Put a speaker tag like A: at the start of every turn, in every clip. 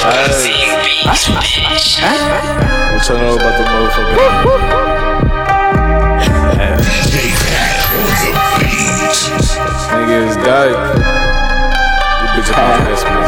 A: What y'all know about the motherfucker? Nigga is dyke. You bitch up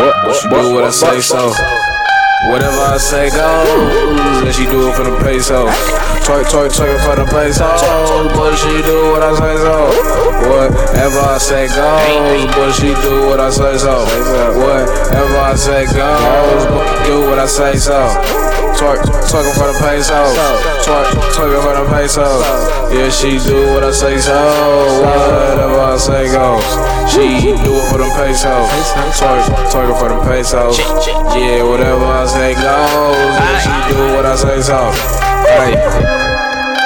A: What, what, she do what I say so. Whatever I say goes, and she do it for the peso. Twerk, twerk, twerk for the peso. But she do what I say so. Whatever I say goes, but she do what I say so. Whatever I say goes, but do what I say so. Twerk, twerk for the peso. Twerk, twerk for the peso. Yeah, she do what I say so. Whatever I say goes. She do it for them pesos. Twerk, twerk for them pesos. Yeah, whatever I say goes. Yeah, she do what I say so. Hey.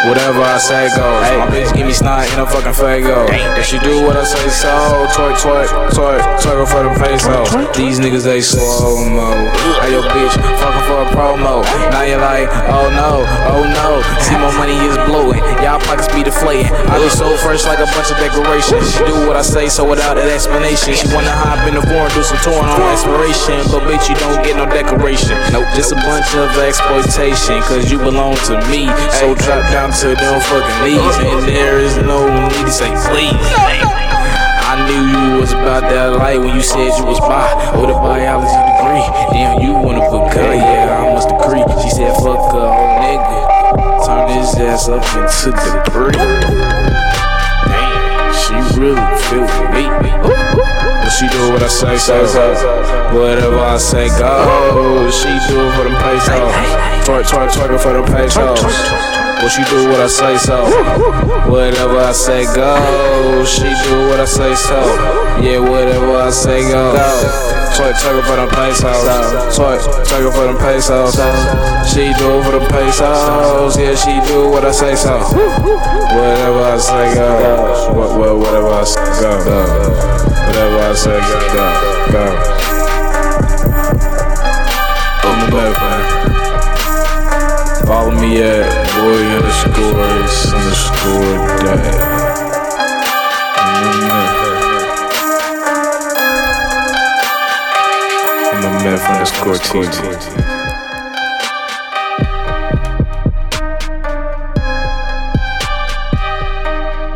A: Whatever I say goes. My bitch give me snot in a fucking fago. If she do what I say so, twerk, twerk, twerk, twerk for the peso. These niggas they slow mo. Hey yo bitch, fucking for a promo. Now you're like, oh no, oh no. See my money is blowing, y'all pockets be deflating. I be so fresh like a bunch of decorations. She do what I say so without an explanation. She wanna hop in the foreign, do some touring on inspiration. But bitch, you don't get no decoration. Nope, just a bunch of exploitation. Cause you belong to me. So drop down to them fucking knees. And there is no need to say please. About that light when you said you was bi with a biology degree. Damn, you wanna put cut, yeah, I must agree. She said, fuck a whole nigga. Turn his ass up into debris. Damn, she really feel me. But she do what I say, so whatever I say goes. She do it for them pesos. Twerk, twerk, twerk it for them pesos. Well, she do what I say so. Whatever I say goes. She do what I say so. Yeah, whatever I say goes. Twerk, twerk for them pesos. Twerk, twerk for them pesos. She do for them pesos. Yeah, she do what I say so. Whatever I say goes. What, what, whatever I say goes. Whatever I say. Go, go. I'm the left, man. Follow me at boy underscores underscore dad. I'm a meth underscore TV.